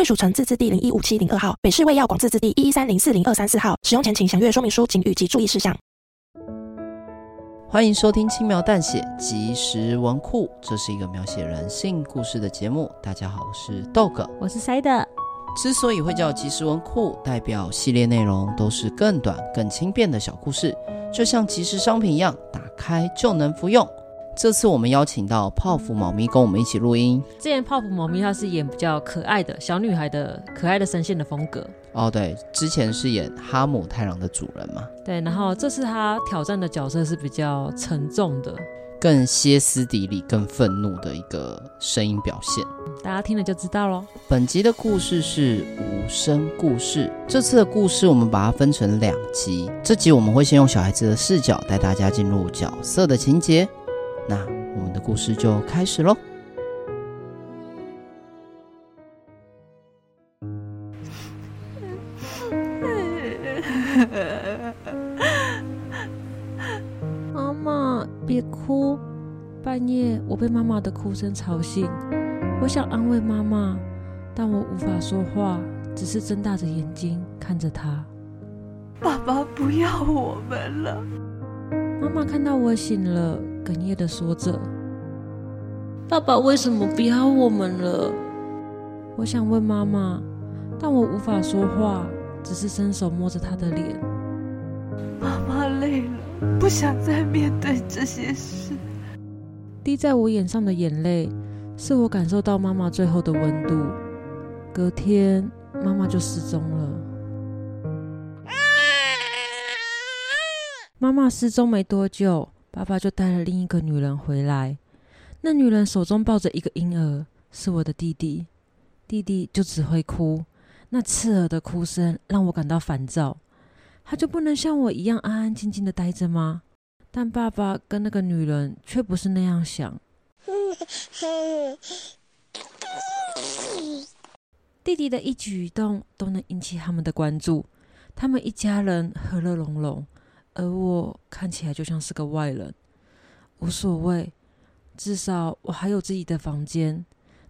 贵属城自治地零一五七零二号，北市卫药广自治地一一三零四零二三四号。使用前请详阅说明书、警语及注意事项。欢迎收听轻描淡写即时文库，这是一个描写人性故事的节目。大家好，我是 Dog，我是 Side。之所以会叫即时文库，代表系列内容都是更短、更轻便的小故事，就像即时商品一样，打开就能服用。这次我们邀请到泡芙猫咪跟我们一起录音。之前泡芙猫咪它是演比较可爱的小女孩的可爱的声线的风格。哦，对，之前是演哈姆太郎的主人嘛。对，然后这次他挑战的角色是比较沉重的，更歇斯底里、更愤怒的一个声音表现。大家听了就知道喽。本集的故事是无声故事。这次的故事我们把它分成两集，这集我们会先用小孩子的视角带大家进入角色的情节。那我们的故事就开始喽。妈妈，别哭！半夜我被妈妈的哭声吵醒，我想安慰妈妈，但我无法说话，只是睁大着眼睛看着她。爸爸不要我们了。妈妈看到我醒了。哽咽的说着：“爸爸为什么不要我们了？”我想问妈妈，但我无法说话，只是伸手摸着她的脸。妈妈累了，不想再面对这些事。滴在我眼上的眼泪，是我感受到妈妈最后的温度。隔天，妈妈就失踪了。妈妈失踪没多久。爸爸就带了另一个女人回来，那女人手中抱着一个婴儿，是我的弟弟。弟弟就只会哭，那刺耳的哭声让我感到烦躁。他就不能像我一样安安静静的待着吗？但爸爸跟那个女人却不是那样想。弟弟的一举一动都能引起他们的关注，他们一家人和乐融融。而我看起来就像是个外人，无所谓，至少我还有自己的房间，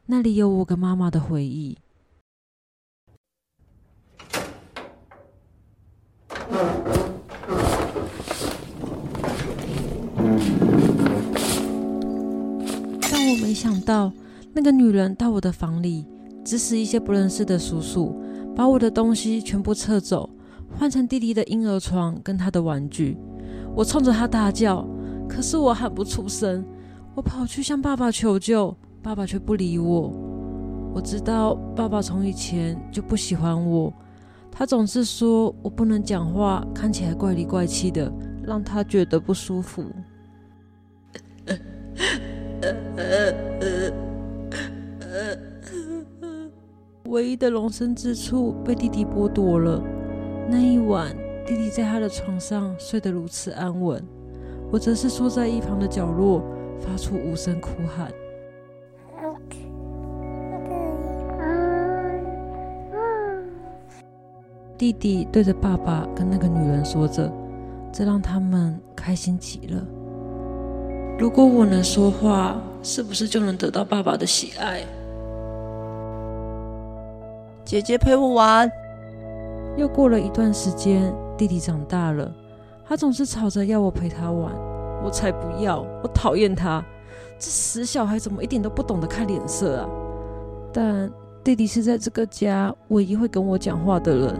那里有我跟妈妈的回忆。但我没想到，那个女人到我的房里，指使一些不认识的叔叔，把我的东西全部撤走。换成弟弟的婴儿床跟他的玩具，我冲着他大叫，可是我喊不出声。我跑去向爸爸求救，爸爸却不理我。我知道爸爸从以前就不喜欢我，他总是说我不能讲话，看起来怪里怪气的，让他觉得不舒服。唯一的容身之处被弟弟剥夺了。那一晚，弟弟在他的床上睡得如此安稳，我则是缩在一旁的角落，发出无声哭喊。弟弟对着爸爸跟那个女人说着，这让他们开心极了。如果我能说话，是不是就能得到爸爸的喜爱？姐姐陪我玩。又过了一段时间，弟弟长大了，他总是吵着要我陪他玩，我才不要，我讨厌他，这死小孩怎么一点都不懂得看脸色啊！但弟弟是在这个家唯一会跟我讲话的人，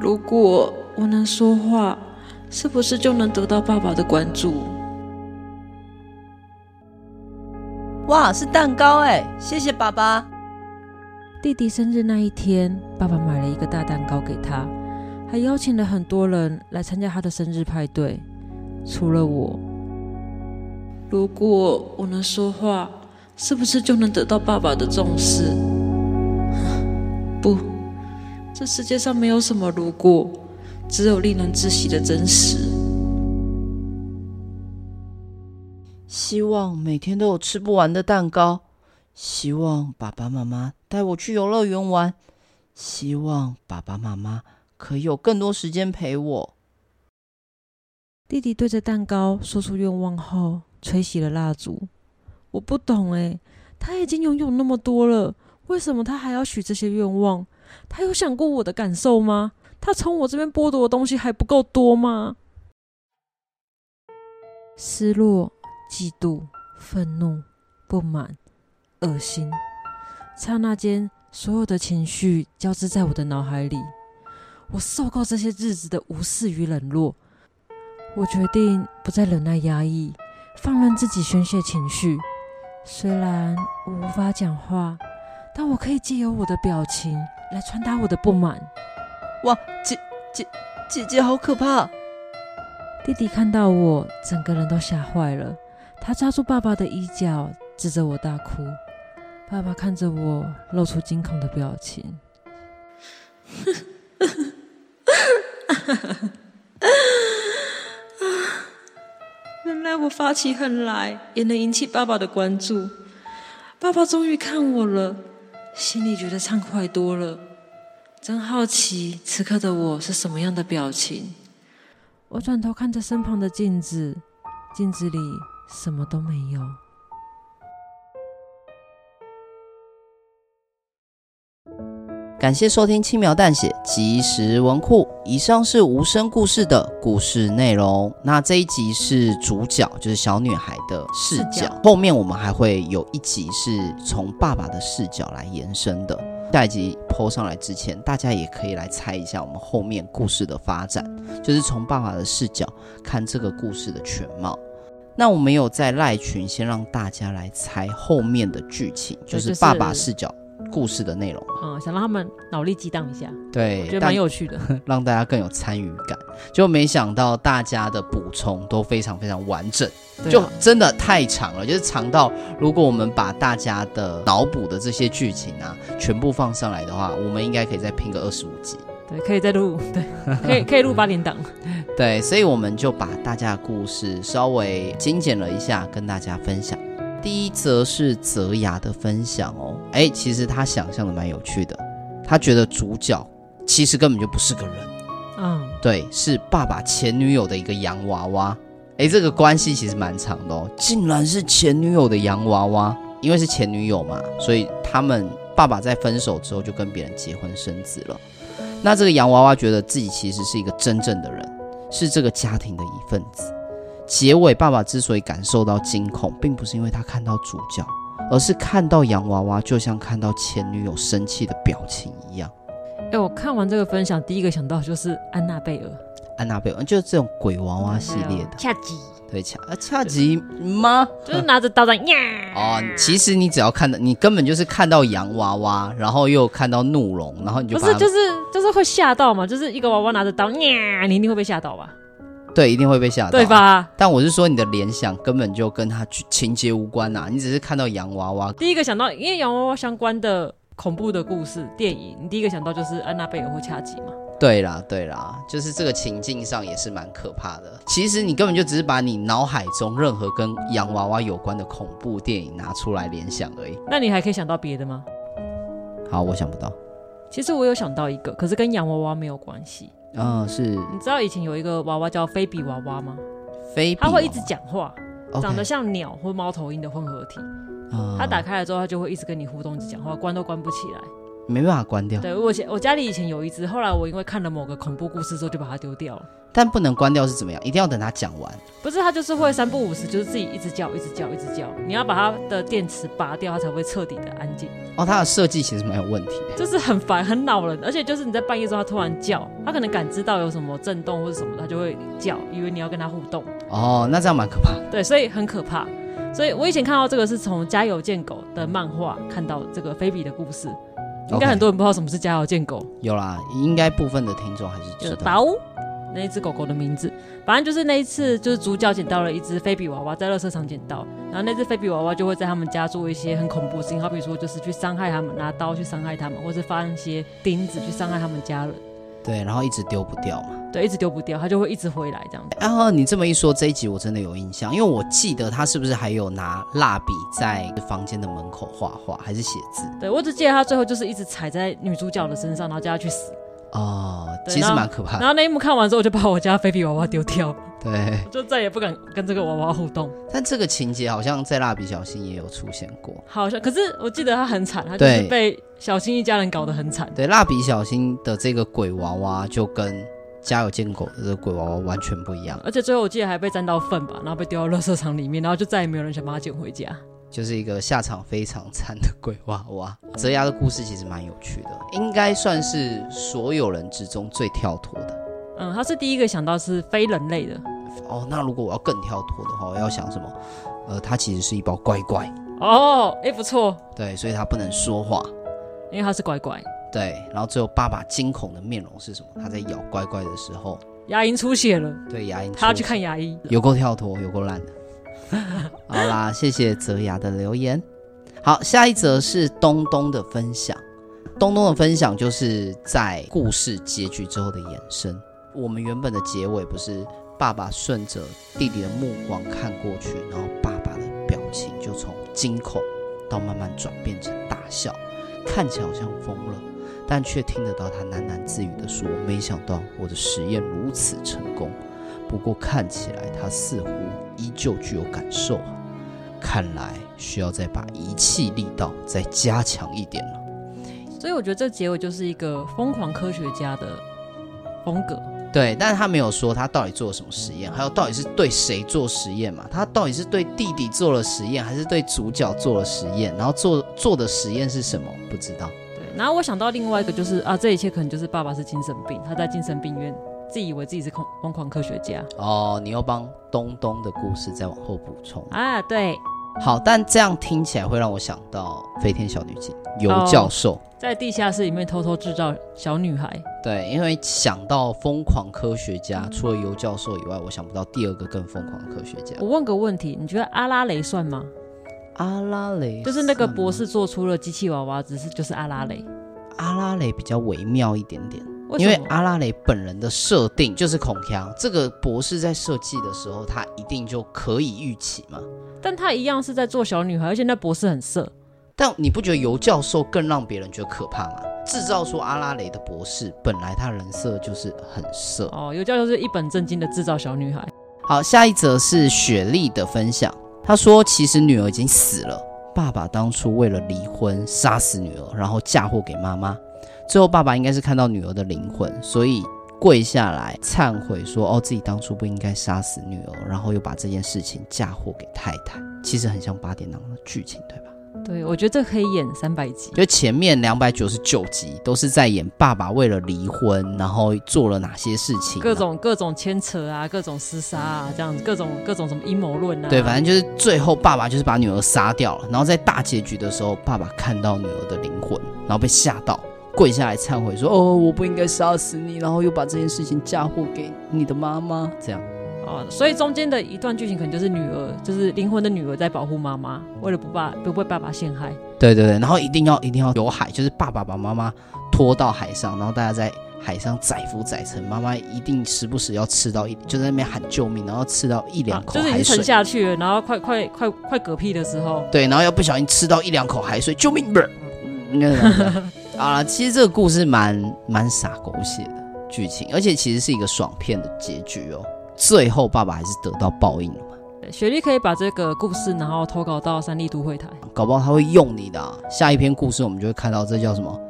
如果我能说话，是不是就能得到爸爸的关注？哇，是蛋糕哎，谢谢爸爸。弟弟生日那一天，爸爸买了一个大蛋糕给他，还邀请了很多人来参加他的生日派对，除了我。如果我能说话，是不是就能得到爸爸的重视？不，这世界上没有什么如果，只有令人窒息的真实。希望每天都有吃不完的蛋糕，希望爸爸妈妈带我去游乐园玩，希望爸爸妈妈可以有更多时间陪我。弟弟对着蛋糕说出愿望后，吹熄了蜡烛。我不懂哎，他已经拥有那么多了，为什么他还要许这些愿望？他有想过我的感受吗？他从我这边剥夺的东西还不够多吗？失落。嫉妒、愤怒、不满、恶心，刹那间，所有的情绪交织在我的脑海里。我受够这些日子的无视与冷落，我决定不再忍耐压抑，放任自己宣泄情绪。虽然我无法讲话，但我可以借由我的表情来传达我的不满。哇，姐姐姐姐好可怕！弟弟看到我，整个人都吓坏了。他抓住爸爸的衣角，指着我大哭。爸爸看着我，露出惊恐的表情。原来我发起狠来，也能引起爸爸的关注。爸爸终于看我了，心里觉得畅快多了。真好奇，此刻的我是什么样的表情？我转头看着身旁的镜子，镜子里。什么都没有。感谢收听轻描淡写即时文库。以上是无声故事的故事内容。那这一集是主角，就是小女孩的视角。后面我们还会有一集是从爸爸的视角来延伸的。下一集 po 上来之前，大家也可以来猜一下我们后面故事的发展，就是从爸爸的视角看这个故事的全貌。那我们有在赖群先让大家来猜后面的剧情，就是爸爸视角故事的内容。嗯，想让他们脑力激荡一下，对，觉得蛮有趣的，让大家更有参与感。就没想到大家的补充都非常非常完整，就真的太长了，就是长到如果我们把大家的脑补的这些剧情啊全部放上来的话，我们应该可以再拼个二十五集。对，可以再录，对，可以可以录八点档。对，所以我们就把大家的故事稍微精简了一下，跟大家分享。第一则是泽雅的分享哦，哎，其实他想象的蛮有趣的，他觉得主角其实根本就不是个人，嗯，对，是爸爸前女友的一个洋娃娃。哎，这个关系其实蛮长的哦，竟然是前女友的洋娃娃，因为是前女友嘛，所以他们爸爸在分手之后就跟别人结婚生子了。那这个洋娃娃觉得自己其实是一个真正的人，是这个家庭的一份子。结尾，爸爸之所以感受到惊恐，并不是因为他看到主角，而是看到洋娃娃就像看到前女友生气的表情一样。哎，我看完这个分享，第一个想到就是安娜贝尔。安娜贝尔就是这种鬼娃娃系列的。恰吉。对，恰恰吉吗？就是拿着刀在呀。哦，其实你只要看到，你根本就是看到洋娃娃，然后又看到怒龙，然后你就不是，就是就是会吓到嘛，就是一个娃娃拿着刀呀，你一定会被吓到吧？对，一定会被吓到，对吧？但我是说，你的联想根本就跟他情节无关呐，你只是看到洋娃娃。第一个想到，因为洋娃娃相关的恐怖的故事电影，你第一个想到就是安娜贝尔或恰吉嘛。对啦，对啦，就是这个情境上也是蛮可怕的。其实你根本就只是把你脑海中任何跟洋娃娃有关的恐怖电影拿出来联想而已。那你还可以想到别的吗？好，我想不到。其实我有想到一个，可是跟洋娃娃没有关系。嗯，是。你知道以前有一个娃娃叫菲比娃娃吗？菲比，它会一直讲话.长得像鸟或猫头鹰的混合体。嗯。它打开了之后，它就会一直跟你互动，一直讲话，关都关不起来。没办法关掉。对，我我家里以前有一只，后来我因为看了某个恐怖故事之后，就把它丢掉了。但不能关掉是怎么样？一定要等它讲完。不是，它就是会三不五时，就是自己一直叫，一直叫，一直叫。你要把它的电池拔掉，它才会彻底的安静。哦，它的设计其实蛮有问题的，就是很烦，很恼人。而且就是你在半夜之后，它突然叫，它可能感知到有什么震动或者什么，它就会叫，以为你要跟它互动。哦，那这样蛮可怕。对，所以很可怕。所以我以前看到这个是从《家有贱狗》的漫画看到这个菲比的故事。应该很多人不知道什么是家有贱狗，有啦，应该部分的听众还是知道。就是、刀那一只狗狗的名字，反正就是那一次，就是主角捡到了一只菲比娃娃，在垃圾场捡到，然后那只菲比娃娃就会在他们家做一些很恐怖的事情，好比说就是去伤害他们，拿刀去伤害他们，或是放一些钉子去伤害他们家人。对，然后一直丢不掉嘛。对，一直丢不掉，他就会一直回来这样子。然后你这么一说，这一集我真的有印象，因为我记得他是不是还有拿蜡笔在房间的门口画画，还是写字？对，我只记得他最后就是一直踩在女主角的身上，然后叫她去死。哦，其实蛮可怕的。然后那一幕看完之后，我就把我家菲比娃娃丢掉。对，就再也不敢跟这个娃娃互动。但这个情节好像在蜡笔小新也有出现过，好像。可是我记得他很惨，他就是被小新一家人搞得很惨。对，蜡笔小新的这个鬼娃娃就跟家有贱狗的这个鬼娃娃完全不一样。而且最后我记得还被沾到粪吧，然后被丢到垃圾场里面，然后就再也没有人想把它捡回家。就是一个下场非常惨的鬼娃娃。泽牙的故事其实蛮有趣的，应该算是所有人之中最跳脱的。嗯，他是第一个想到是非人类的。哦，那如果我要更跳脱的话，我要想什么？呃，它其实是一包乖乖。哦，哎，不错。对，所以它不能说话，因为它是乖乖。对，然后最后爸爸惊恐的面容是什么？他在咬乖乖的时候，牙龈出血了。对，牙龈出血。他要去看牙医。有够跳脱，有够烂的。好啦，谢谢泽牙的留言。好，下一则是东东的分享。东东的分享就是在故事结局之后的延伸。我们原本的结尾不是爸爸顺着弟弟的目光看过去，然后爸爸的表情就从惊恐到慢慢转变成大笑，看起来好像疯了，但却听得到他喃喃自语的说：“没想到我的实验如此成功。”不过看起来他似乎依旧具有感受啊，看来需要再把仪器力道再加强一点了。所以我觉得这结尾就是一个疯狂科学家的风格。对，但是他没有说他到底做了什么实验，还有到底是对谁做实验嘛？他到底是对弟弟做了实验，还是对主角做了实验？然后做做的实验是什么？不知道。对，然后我想到另外一个就是啊，这一切可能就是爸爸是精神病，他在精神病院。自以为自己是疯疯狂科学家哦，你又帮东东的故事再往后补充啊？对，好，但这样听起来会让我想到飞天小女警尤教授、哦、在地下室里面偷偷制造小女孩。对，因为想到疯狂科学家，除了尤教授以外，我想不到第二个更疯狂的科学家。我问个问题，你觉得阿拉蕾算吗？阿拉蕾就是那个博士做出了机器娃娃，只是就是阿拉蕾。阿拉蕾比较微妙一点点。因为阿拉蕾本人的设定就是恐锵，这个博士在设计的时候，他一定就可以预期嘛。但他一样是在做小女孩，而且那博士很色。但你不觉得尤教授更让别人觉得可怕吗？制造出阿拉蕾的博士，本来他人设就是很色。哦，尤教授是一本正经的制造小女孩。好，下一则是雪莉的分享。她说，其实女儿已经死了，爸爸当初为了离婚杀死女儿，然后嫁祸给妈妈。最后，爸爸应该是看到女儿的灵魂，所以跪下来忏悔说：“哦，自己当初不应该杀死女儿，然后又把这件事情嫁祸给太太。”其实很像八点档的剧情，对吧？对，我觉得这可以演三百集。就前面两百九十九集都是在演爸爸为了离婚，然后做了哪些事情，各种各种牵扯啊，各种厮杀啊，这样子，各种各种什么阴谋论啊。对，反正就是最后爸爸就是把女儿杀掉了，然后在大结局的时候，爸爸看到女儿的灵魂，然后被吓到。跪下来忏悔说：“哦，我不应该杀死你，然后又把这件事情嫁祸给你的妈妈。”这样，啊，所以中间的一段剧情可能就是女儿，就是灵魂的女儿在保护妈妈，为了不把不被爸爸陷害。对对对，然后一定要一定要有海，就是爸爸把妈妈拖到海上，然后大家在海上载浮载沉，妈妈一定时不时要吃到一，就在那边喊救命，然后吃到一两口海水，啊，就是已经沉下去了，然后快快快快嗝屁的时候，对，然后要不小心吃到一两口海水，救命！不 是，应该是。啊，其实这个故事蛮蛮傻狗血的剧情，而且其实是一个爽片的结局哦。最后爸爸还是得到报应了嘛？雪莉可以把这个故事然后投稿到三立都会台，搞不好他会用你的、啊。下一篇故事我们就会看到这叫什么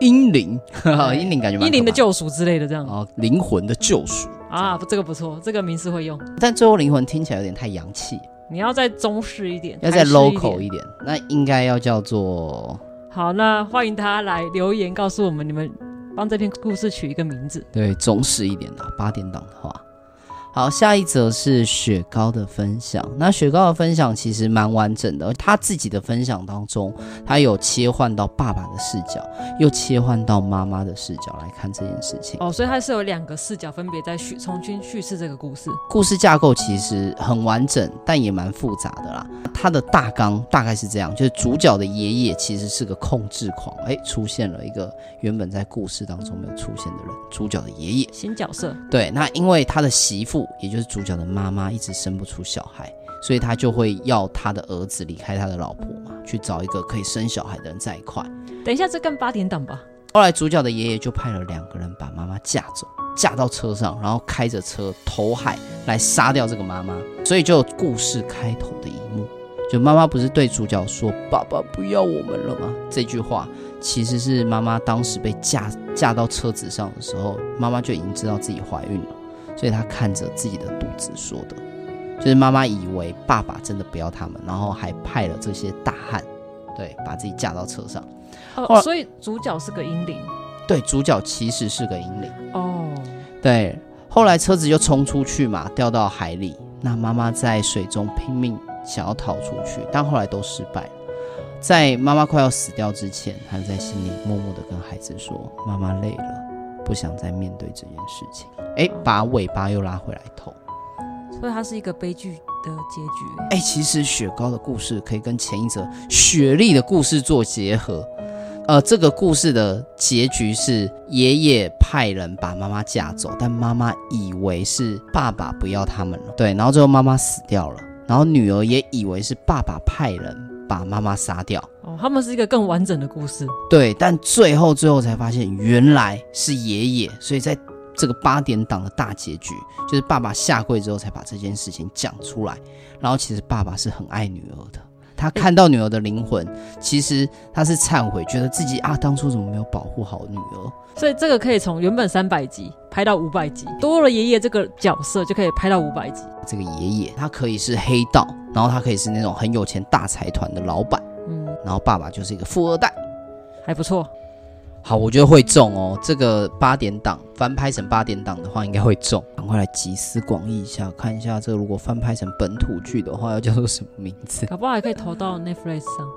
英灵，英灵感觉英灵的救赎之类的这样哦，灵魂的救赎啊，这个不错，这个名词会用。但最后灵魂听起来有点太洋气，你要再中式一点，要再 local 一点，一点那应该要叫做。好，那欢迎大家来留言告诉我们，你们帮这篇故事取一个名字。对，忠实一点的八点档的话。好，下一则是雪糕的分享。那雪糕的分享其实蛮完整的，他自己的分享当中，他有切换到爸爸的视角，又切换到妈妈的视角来看这件事情。哦，所以他是有两个视角，分别在叙重新叙事这个故事。故事架构其实很完整，但也蛮复杂的啦。他的大纲大概是这样，就是主角的爷爷其实是个控制狂，哎，出现了一个原本在故事当中没有出现的人，主角的爷爷，新角色。对，那因为他的媳妇。也就是主角的妈妈一直生不出小孩，所以他就会要他的儿子离开他的老婆嘛，去找一个可以生小孩的人在一块。等一下，这跟八点档吧。后来主角的爷爷就派了两个人把妈妈架走，架到车上，然后开着车投海来杀掉这个妈妈。所以就有故事开头的一幕，就妈妈不是对主角说“爸爸不要我们了吗”？这句话其实是妈妈当时被架架到车子上的时候，妈妈就已经知道自己怀孕了。所以他看着自己的肚子说的，就是妈妈以为爸爸真的不要他们，然后还派了这些大汉，对，把自己架到车上。哦，所以主角是个阴灵。对，主角其实是个阴灵。哦，对，后来车子就冲出去嘛，掉到海里。那妈妈在水中拼命想要逃出去，但后来都失败了。在妈妈快要死掉之前，她在心里默默的跟孩子说：“妈妈累了，不想再面对这件事情。”哎，把尾巴又拉回来头，所以它是一个悲剧的结局。哎，其实雪糕的故事可以跟前一则雪莉的故事做结合。呃，这个故事的结局是爷爷派人把妈妈架走，但妈妈以为是爸爸不要他们了，对，然后最后妈妈死掉了，然后女儿也以为是爸爸派人把妈妈杀掉。哦，他们是一个更完整的故事。对，但最后最后才发现原来是爷爷，所以在。这个八点档的大结局，就是爸爸下跪之后才把这件事情讲出来。然后其实爸爸是很爱女儿的，他看到女儿的灵魂，其实他是忏悔，觉得自己啊当初怎么没有保护好女儿。所以这个可以从原本三百集拍到五百集，多了爷爷这个角色就可以拍到五百集。这个爷爷他可以是黑道，然后他可以是那种很有钱大财团的老板，嗯，然后爸爸就是一个富二代，还不错。好，我觉得会中哦。这个八点档翻拍成八点档的话，应该会中。赶快来集思广益一下，看一下这个如果翻拍成本土剧的话，要叫做什么名字？搞不好还可以投到 Netflix 上。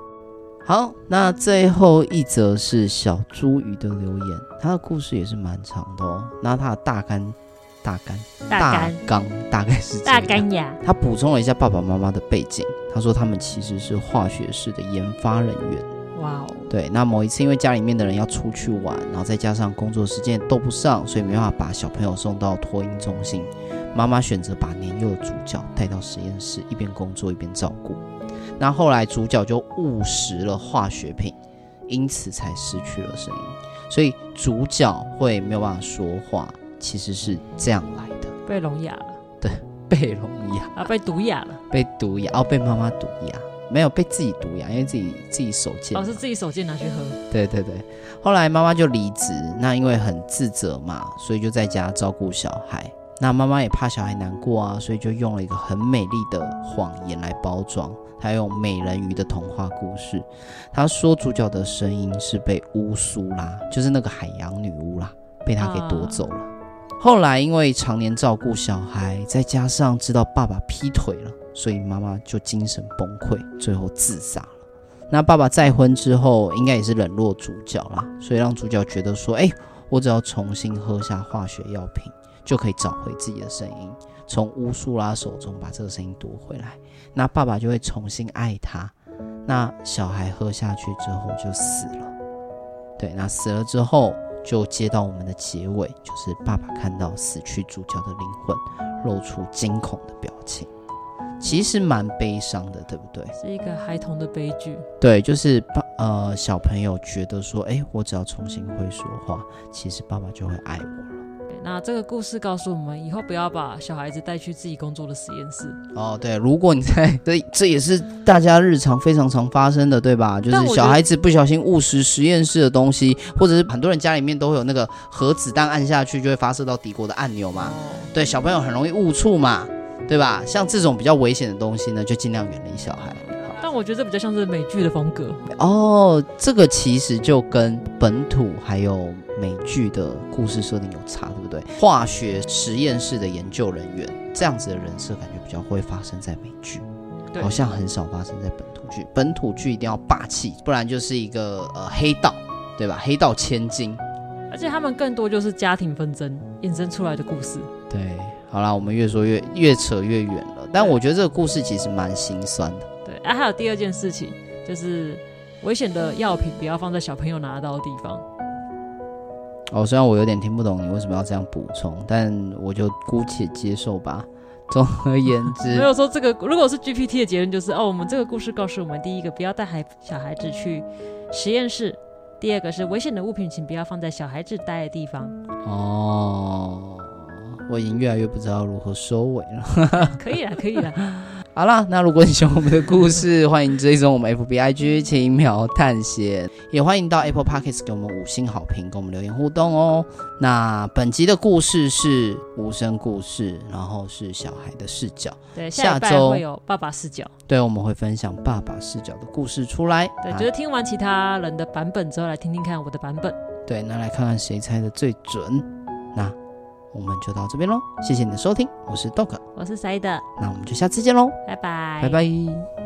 好，那最后一则是小猪鱼的留言，他的故事也是蛮长的哦。那他的大纲，大纲，大纲大概是这样。大纲呀。他补充了一下爸爸妈妈的背景，他说他们其实是化学式的研发人员。哇哦，对，那某一次因为家里面的人要出去玩，然后再加上工作时间都不上，所以没办法把小朋友送到托婴中心。妈妈选择把年幼的主角带到实验室，一边工作一边照顾。那后来主角就误食了化学品，因此才失去了声音。所以主角会没有办法说话，其实是这样来的，被聋哑了。对，被聋哑啊，被毒哑了，被毒哑哦，被妈妈毒哑。没有被自己毒哑，因为自己自己手贱，哦，是自己手贱拿去喝。对对对，后来妈妈就离职，那因为很自责嘛，所以就在家照顾小孩。那妈妈也怕小孩难过啊，所以就用了一个很美丽的谎言来包装。她用美人鱼的童话故事，她说主角的声音是被乌苏拉，就是那个海洋女巫啦，被她给夺走了。啊。后来因为常年照顾小孩，再加上知道爸爸劈腿了。所以妈妈就精神崩溃，最后自杀了。那爸爸再婚之后，应该也是冷落主角啦，所以让主角觉得说：“哎，我只要重新喝下化学药品，就可以找回自己的声音，从乌苏拉手中把这个声音夺回来。”那爸爸就会重新爱他。那小孩喝下去之后就死了。对，那死了之后就接到我们的结尾，就是爸爸看到死去主角的灵魂，露出惊恐的表情。其实蛮悲伤的，对不对？是一个孩童的悲剧。对，就是爸呃小朋友觉得说，哎，我只要重新会说话，其实爸爸就会爱我了。对，那这个故事告诉我们，以后不要把小孩子带去自己工作的实验室。哦，对，如果你在，这这也是大家日常非常常发生的，对吧？就是小孩子不小心误食实验室的东西，或者是很多人家里面都会有那个核子弹按下去就会发射到敌国的按钮嘛。哦。对，小朋友很容易误触嘛。对吧？像这种比较危险的东西呢，就尽量远离小孩。但我觉得这比较像是美剧的风格。哦，这个其实就跟本土还有美剧的故事设定有差，对不对？化学实验室的研究人员这样子的人设，感觉比较会发生在美剧，好像很少发生在本土剧。本土剧一定要霸气，不然就是一个呃黑道，对吧？黑道千金。而且他们更多就是家庭纷争衍生出来的故事。对，好啦，我们越说越越扯越远了。但我觉得这个故事其实蛮心酸的。对，啊，还有第二件事情，就是危险的药品不要放在小朋友拿得到的地方。哦，虽然我有点听不懂你为什么要这样补充，但我就姑且接受吧。总而言之，没有说这个，如果是 GPT 的结论就是，哦，我们这个故事告诉我们，第一个不要带孩小孩子去实验室。第二个是危险的物品，请不要放在小孩子待的地方。哦，我已经越来越不知道如何收尾了。可以了，可以了。好啦，那如果你喜欢我们的故事，欢迎追踪我们 FBIG 轻描探险，也欢迎到 Apple Podcast 给我们五星好评，跟我们留言互动哦。那本集的故事是无声故事，然后是小孩的视角。对，下周会有爸爸视角。对，我们会分享爸爸视角的故事出来。对，就是听完其他人的版本之后，来听听看我的版本。对，那来看看谁猜的最准。那。我们就到这边喽，谢谢你的收听，我是 Doc，我是 Side，那我们就下次见喽，拜拜，拜拜。